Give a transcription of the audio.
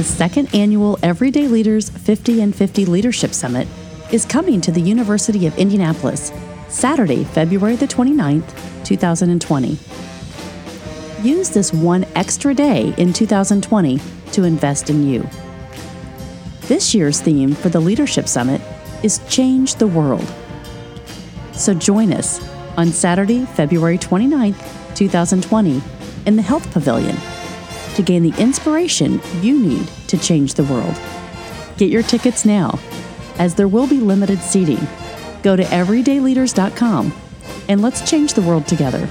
The second annual Everyday Leaders 50 and 50 Leadership Summit is coming to the University of Indianapolis Saturday, February the 29th, 2020. Use this one extra day in 2020 to invest in you. This year's theme for the Leadership Summit is Change the World. So join us on Saturday, February 29th, 2020, in the Health Pavilion to gain the inspiration you need to change the world. Get your tickets now, as there will be limited seating. Go to everydayleaders.com and let's change the world together.